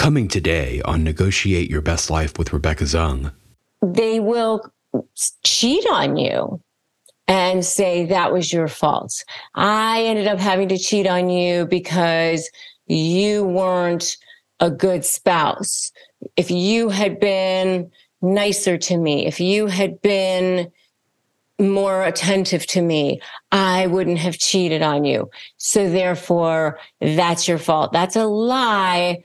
Coming today on Negotiate Your Best Life with Rebecca Zung. They will cheat on you and say that was your fault. I ended up having to cheat on you because you weren't a good spouse. If you had been nicer to me, if you had been more attentive to me, I wouldn't have cheated on you. So therefore, that's your fault. That's a lie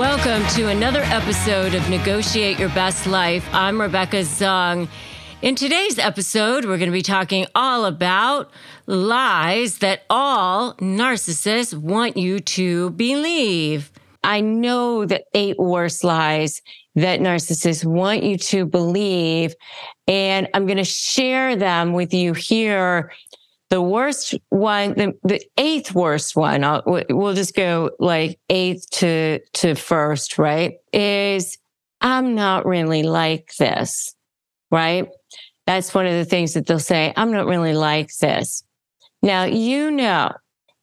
Welcome to another episode of Negotiate Your Best Life. I'm Rebecca Zung. In today's episode, we're going to be talking all about lies that all narcissists want you to believe. I know the eight worst lies that narcissists want you to believe, and I'm going to share them with you here the worst one, the, the eighth worst one, I'll, we'll just go like eighth to, to first, right? Is I'm not really like this, right? That's one of the things that they'll say. I'm not really like this. Now, you know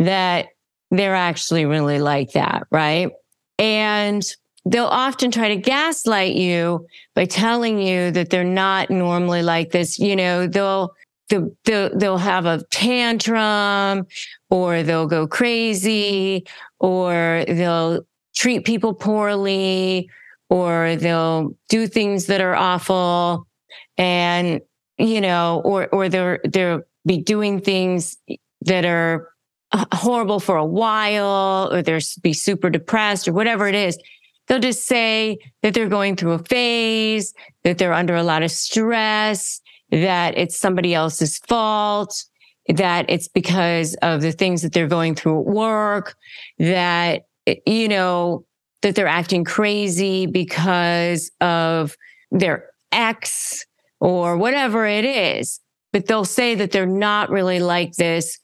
that they're actually really like that, right? And they'll often try to gaslight you by telling you that they're not normally like this. You know, they'll, they'll, they'll, they'll have a tantrum or they'll go crazy or they'll treat people poorly or they'll do things that are awful. And you know or or they're they'll be doing things that are horrible for a while or they'll be super depressed or whatever it is. They'll just say that they're going through a phase that they're under a lot of stress that it's somebody else's fault, that it's because of the things that they're going through at work, that, you know, that they're acting crazy because of their ex or whatever it is. But they'll say that they're not really like this,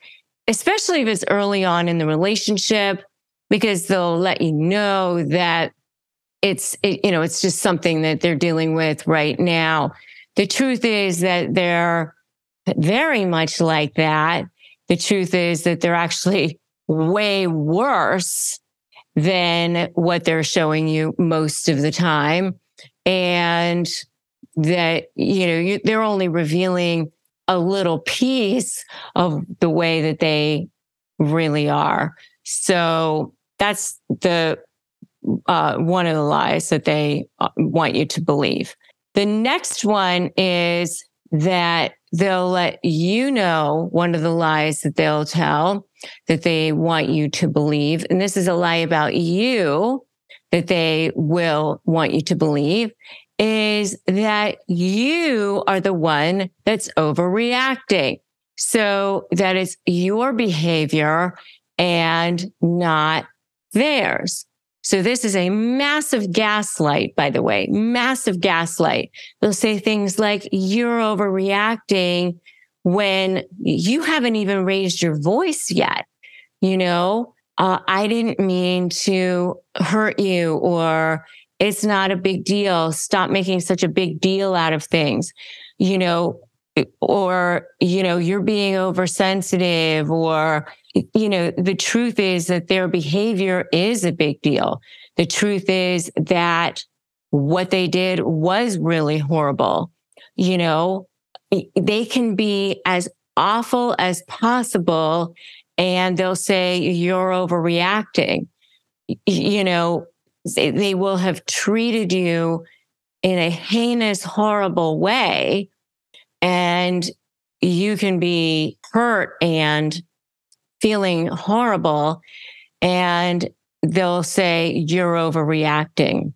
especially if it's early on in the relationship, because they'll let you know that it's, it, you know, it's just something that they're dealing with right now. The truth is that they're very much like that. The truth is that they're actually way worse than what they're showing you most of the time. And that, you know, you, they're only revealing a little piece of the way that they really are. So that's the uh, one of the lies that they uh, want you to believe. The next one is that they'll let you know one of the lies that they'll tell that they want you to believe. And this is a lie about you that they will want you to believe is that you are the one that's overreacting. So that it's your behavior and not theirs. So this is a massive gaslight, by the way, massive gaslight. They'll say things like, you're overreacting when you haven't even raised your voice yet. You know, uh, I didn't mean to hurt you or it's not a big deal. Stop making such a big deal out of things, you know, or, you know, you're being oversensitive or you know, the truth is that their behavior is a big deal. The truth is that what they did was really horrible. You know, they can be as awful as possible and they'll say you're overreacting. You know, they, will have treated you in a heinous, horrible way and you can be hurt and feeling horrible. And they'll say you're overreacting.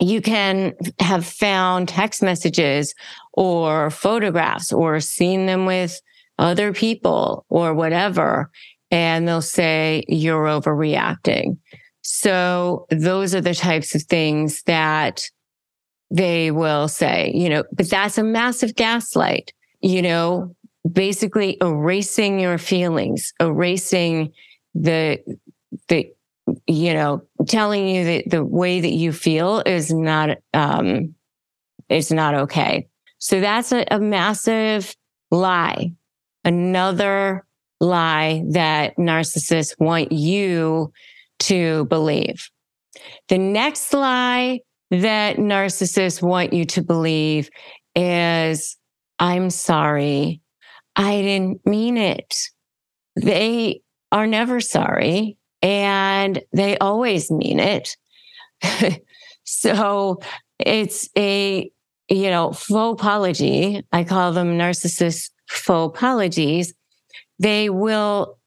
You can have found text messages or photographs or seen them with other people or whatever. And they'll say you're overreacting. So those are the types of things that they will say, you know, but that's a massive gaslight, you know, basically erasing your feelings, erasing the, the, you know, telling you that the way that you feel is not, um, is not okay. So that's a, a massive lie. Another lie that narcissists want you to believe. The next lie that narcissists want you to believe is, I'm sorry. I didn't mean it. They are never sorry and they always mean it. so it's a, you know, faux apology. I call them narcissist faux apologies. They will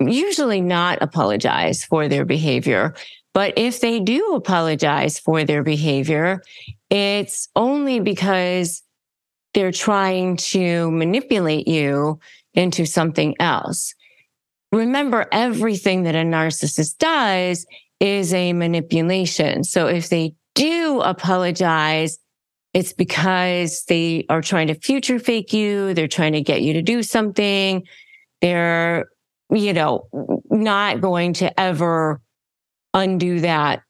usually not apologize for their behavior. But if they do apologize for their behavior, it's only because they're trying to manipulate you into something else. Remember, everything that a narcissist does is a manipulation. So if they do apologize, it's because they are trying to future fake you. They're trying to get you to do something. They're, you know, not going to ever undo that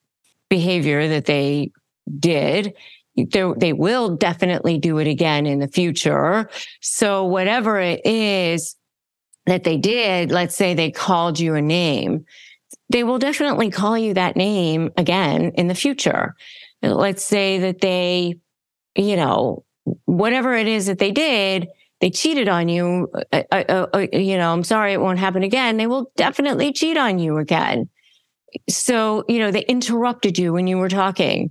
behavior that they did. They're, they will definitely do it again in the future. So whatever it is that they did, let's say they called you a name, they will definitely call you that name again in the future. Let's say that they, you know, whatever it is that they did, they cheated on you. Uh, uh, uh, you know, I'm sorry, it won't happen again. They will definitely cheat on you again. So, you know, they interrupted you when you were talking.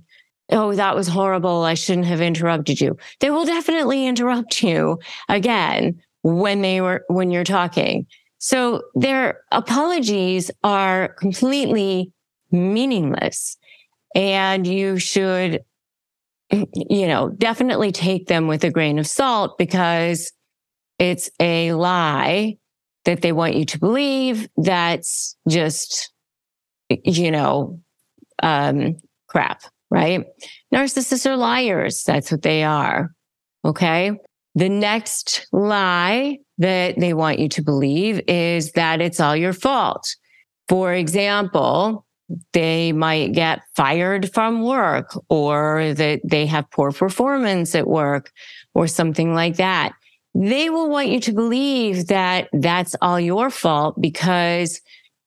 Oh, that was horrible. I shouldn't have interrupted you. They will definitely interrupt you again when they were, when you're talking. So their apologies are completely meaningless and you should, you know, definitely take them with a grain of salt because it's a lie that they want you to believe that's just you know, um, crap, right? Narcissists are liars. That's what they are. Okay. The next lie that they want you to believe is that it's all your fault. For example, they might get fired from work or that they have poor performance at work or something like that. They will want you to believe that that's all your fault because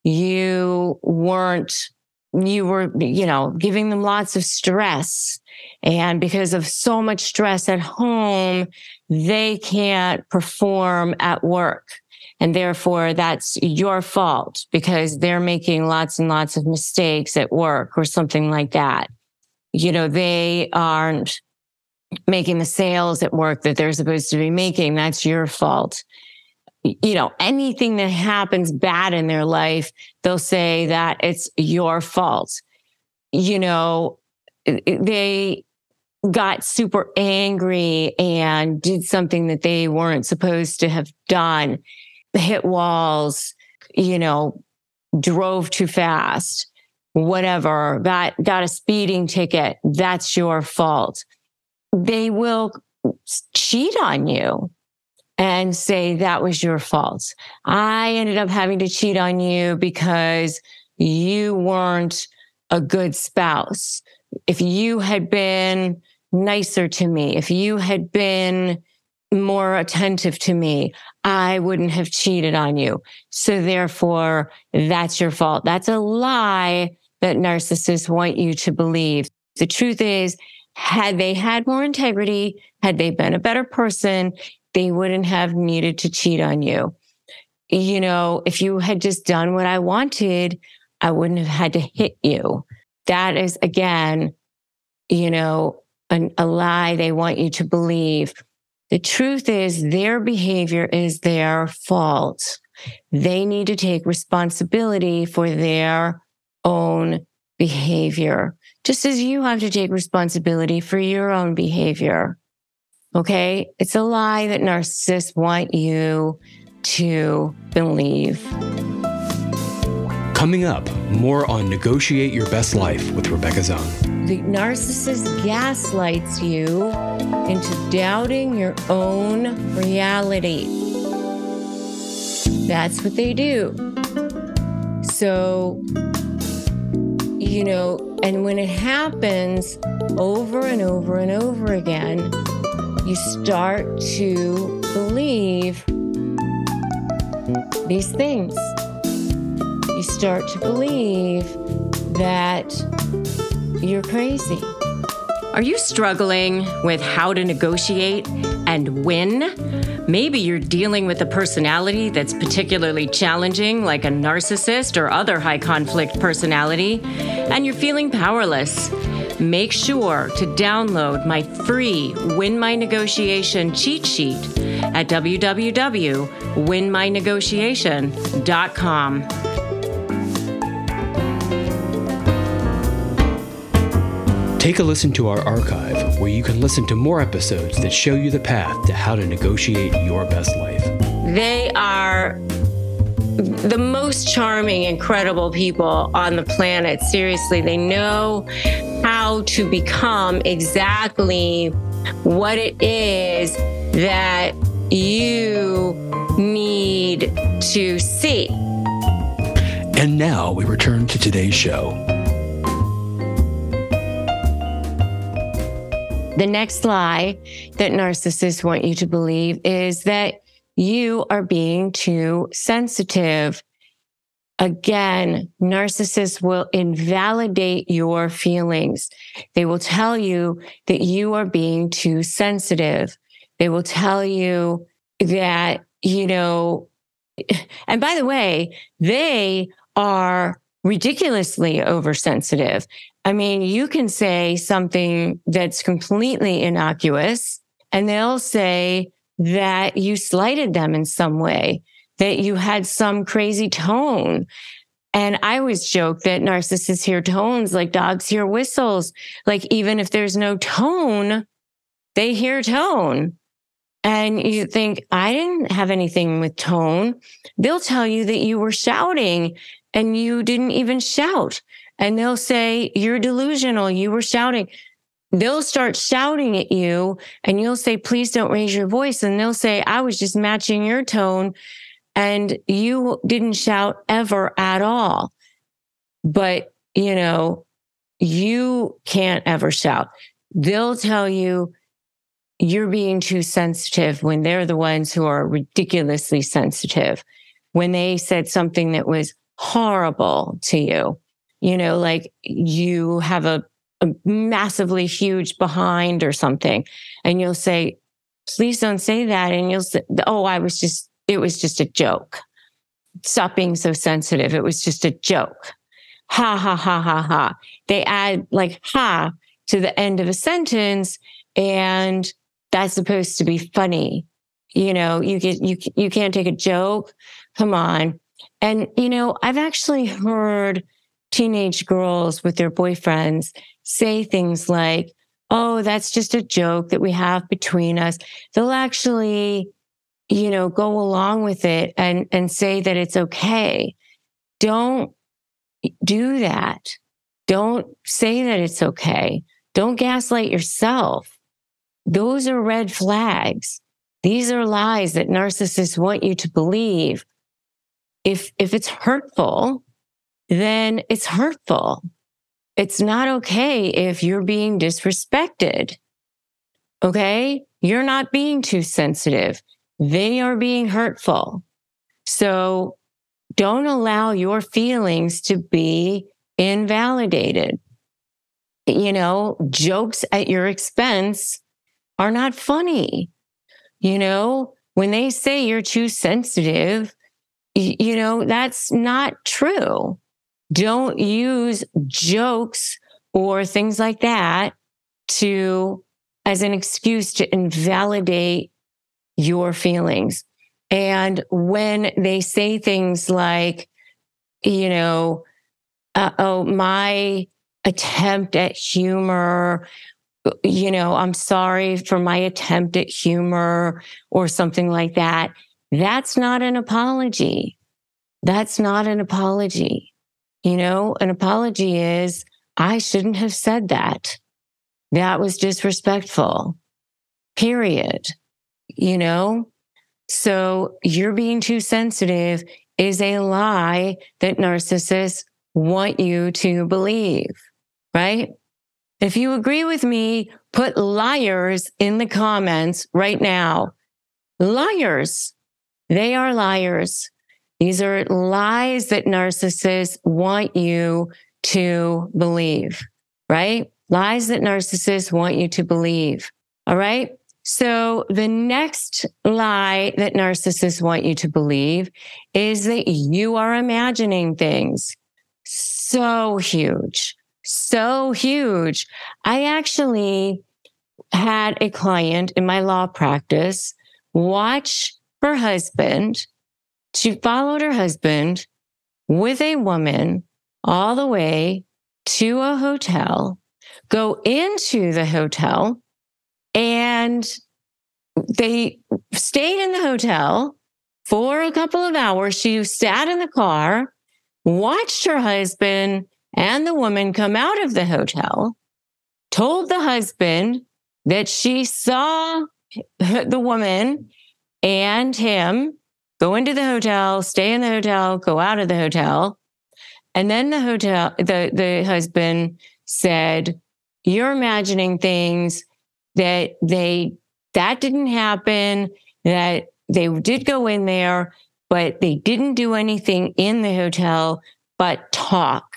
you weren't you were, you know, giving them lots of stress. And because of so much stress at home, they can't perform at work. And therefore that's your fault because they're making lots and lots of mistakes at work or something like that. You know, they aren't making the sales at work that they're supposed to be making. That's your fault you know, anything that happens bad in their life, they'll say that it's your fault. You know, they got super angry and did something that they weren't supposed to have done, hit walls, you know, drove too fast, whatever, got, got a speeding ticket. That's your fault. They will mm, cheat on you and say that was your fault. I ended up having to cheat on you because you weren't a good spouse. If you had been nicer to me, if you had been more attentive to me, I wouldn't have cheated on you. So therefore, that's your fault. That's a lie that narcissists want you to believe. The truth is, had they had more integrity, had they been a better person, they wouldn't have needed to cheat on you. You know, if you had just done what I wanted, I wouldn't have had to hit you. That is again, you know, an, a lie they want you to believe. The truth is their behavior is their fault. They need to take responsibility for their own behavior, just as you have to take responsibility for your own behavior. Okay. It's a lie that narcissists want you to believe. Coming up, more on Negotiate Your Best Life with Rebecca Zung. The narcissist gaslights you into doubting your own reality. That's what they do. So, you know, and when it happens over and over and over again, you start to believe these things. You start to believe that you're crazy. Are you struggling with how to negotiate and win? Maybe you're dealing with a personality that's particularly challenging, like a narcissist or other high conflict personality, and you're feeling powerless. Make sure to download my free Win My Negotiation cheat sheet at www.winmynegotiation.com. Take a listen to our archive where you can listen to more episodes that show you the path to how to negotiate your best life. They are the most charming, incredible people on the planet. Seriously, they know how to become exactly what it is that you need to see. And now we return to today's show. The next lie that narcissists want you to believe is that you are being too sensitive. Again, narcissists will invalidate your feelings. They will tell you that you are being too sensitive. They will tell you that, you know, and by the way, they are ridiculously oversensitive. I mean, you can say something that's completely innocuous and they'll say that you slighted them in some way, that you had some crazy tone. And I always joke that narcissists hear tones like dogs hear whistles. Like even if there's no tone, they hear tone. And you think, I didn't have anything with tone. They'll tell you that you were shouting and you didn't even shout. And they'll say, you're delusional. You were shouting. They'll start shouting at you and you'll say, please don't raise your voice. And they'll say, I was just matching your tone and you didn't shout ever at all. But, you know, you can't ever shout. They'll tell you you're being too sensitive when they're the ones who are ridiculously sensitive. When they said something that was horrible to you. You know, like you have a, a massively huge behind or something, and you'll say, please don't say that. And you'll say, oh, I was just, it was just a joke. Stop being so sensitive. It was just a joke. Ha, ha, ha, ha, ha. They add like ha to the end of a sentence and that's supposed to be funny. You know, you get, you, you can't take a joke. Come on. And, you know, I've actually heard teenage girls with their boyfriends say things like, Oh, that's just a joke that we have between us. They'll actually, you know, go along with it and, and say that it's okay. Don't do that. Don't say that it's okay. Don't gaslight yourself. Those are red flags. These are lies that narcissists want you to believe if if it's hurtful, then it's hurtful. It's not okay if you're being disrespected. Okay? You're not being too sensitive. They are being hurtful. So don't allow your feelings to be invalidated. You know, jokes at your expense are not funny. You know, when they say you're too sensitive, you know, that's not true. Don't use jokes or things like that to, as an excuse to invalidate your feelings. And when they say things like, you know, uh, oh, my attempt at humor, you know, I'm sorry for my attempt at humor or something like that. That's not an apology. That's not an apology. You know, an apology is, I shouldn't have said that. That was disrespectful, period. You know, so you're being too sensitive is a lie that narcissists want you to believe, right? If you agree with me, put liars in the comments right now. Liars. They are liars. These are lies that narcissists want you to believe, right? Lies that narcissists want you to believe. All right. So the next lie that narcissists want you to believe is that you are imagining things. So huge, so huge. I actually had a client in my law practice watch her husband. She followed her husband with a woman all the way to a hotel, go into the hotel, and they stayed in the hotel for a couple of hours. She sat in the car, watched her husband and the woman come out of the hotel, told the husband that she saw the woman and him go into the hotel, stay in the hotel, go out of the hotel. And then the hotel, the, the husband said, You're imagining things that they, that didn't happen, that they did go in there, but they didn't do anything in the hotel but talk.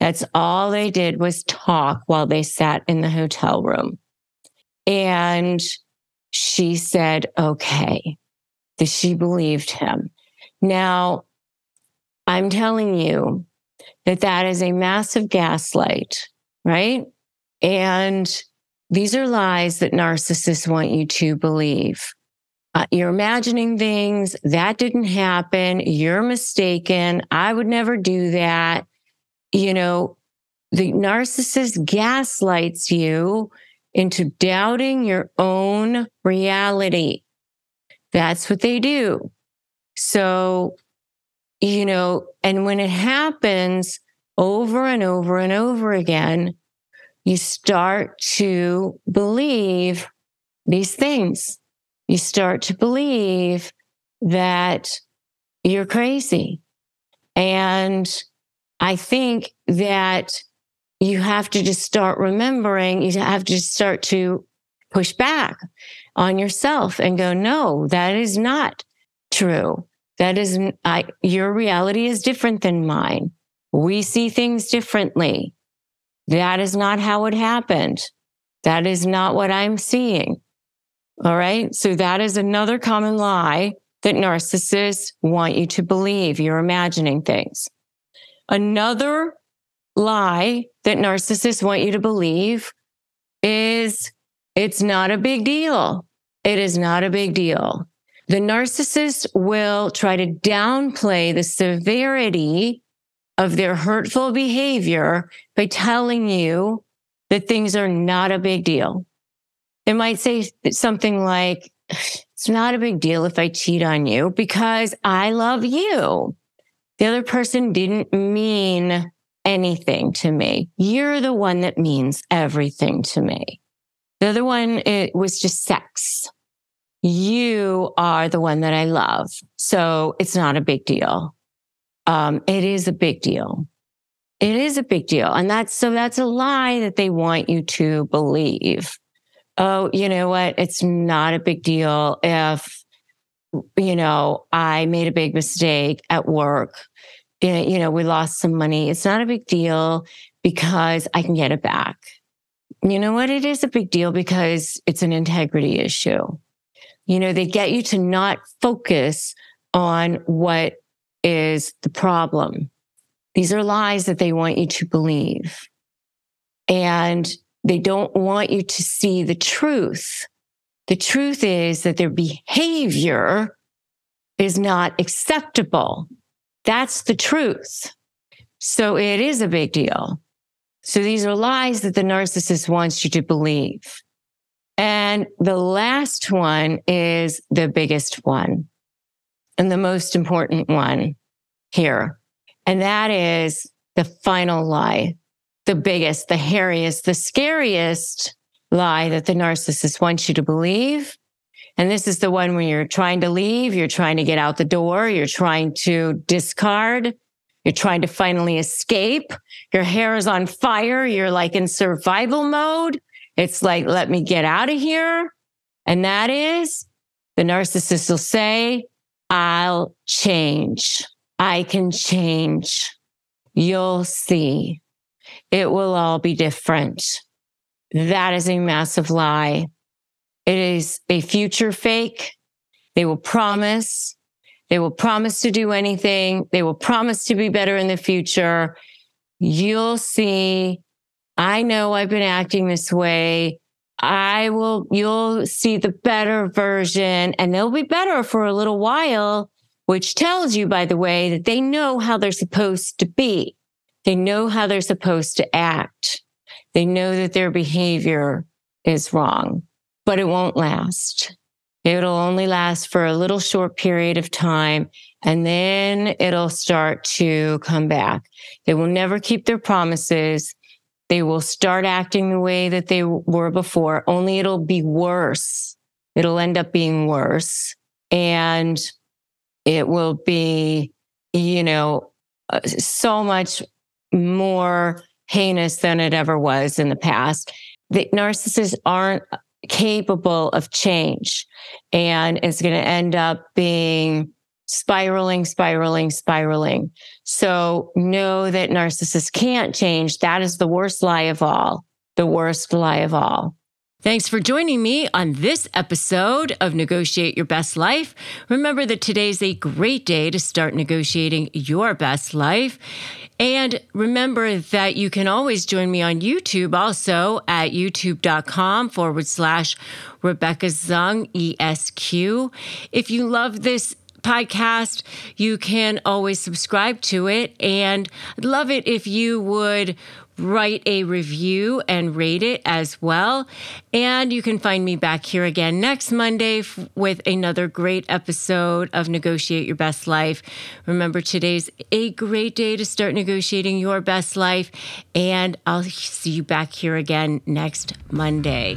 That's all they did was talk while they sat in the hotel room. And she said, okay, that she believed him. Now, I'm telling you that that is a massive gaslight, right? And these are lies that narcissists want you to believe. Uh, you're imagining things that didn't happen. You're mistaken. I would never do that. You know, the narcissist gaslights you into doubting your own reality. That's what they do. So, you know, and when it happens over and over and over again, you start to believe these things. You start to believe that you're crazy. And I think that you have to just start remembering, you have to start to push back on yourself and go, no, that is not true. That is, I, your reality is different than mine. We see things differently. That is not how it happened. That is not what I'm seeing. All right. So that is another common lie that narcissists want you to believe. You're imagining things. Another lie that narcissists want you to believe is it's not a big deal. It is not a big deal. The narcissist will try to downplay the severity of their hurtful behavior by telling you that things are not a big deal. They might say something like, it's not a big deal if I cheat on you because I love you. The other person didn't mean anything to me. You're the one that means everything to me. The other one, it was just sex. You are the one that I love. So it's not a big deal. Um, it is a big deal. It is a big deal. And that's so that's a lie that they want you to believe. Oh, you know what? It's not a big deal if, you know, I made a big mistake at work you know, we lost some money. It's not a big deal because I can get it back. You know what? It is a big deal because it's an integrity issue. You know, they get you to not focus on what is the problem. These are lies that they want you to believe. And they don't want you to see the truth. The truth is that their behavior is not acceptable that's the truth. So it is a big deal. So these are lies that the narcissist wants you to believe. And the last one is the biggest one and the most important one here. And that is the final lie, the biggest, the hairiest, the scariest lie that the narcissist wants you to believe. And this is the one where you're trying to leave, you're trying to get out the door, you're trying to discard, you're trying to finally escape. Your hair is on fire. You're like in survival mode. It's like, let me get out of here. And that is the narcissist will say, I'll change. I can change. You'll see. It will all be different. That is a massive lie. It is a future fake. They will promise. They will promise to do anything. They will promise to be better in the future. You'll see. I know I've been acting this way. I will, you'll see the better version and they'll be better for a little while, which tells you, by the way, that they know how they're supposed to be. They know how they're supposed to act. They know that their behavior is wrong, but it won't last. It'll only last for a little short period of time and then it'll start to come back. They will never keep their promises. They will start acting the way that they were before, only it'll be worse. It'll end up being worse and it will be, you know, uh, so much more heinous than it ever was in the past. The narcissists aren't capable of change and it's going to end up being spiraling, spiraling, spiraling. So know that narcissists can't change. That is the worst lie of all, the worst lie of all. Thanks for joining me on this episode of Negotiate Your Best Life. Remember that today's a great day to start negotiating your best life. And remember that you can always join me on YouTube also at youtube.com forward slash Rebecca Zung ESQ. If you love this podcast, you can always subscribe to it. And I'd love it if you would write a review and rate it as well. And you can find me back here again next Monday f- with another great episode of Negotiate Your Best Life. Remember, today's a great day to start negotiating your best life. And I'll see you back here again next Monday.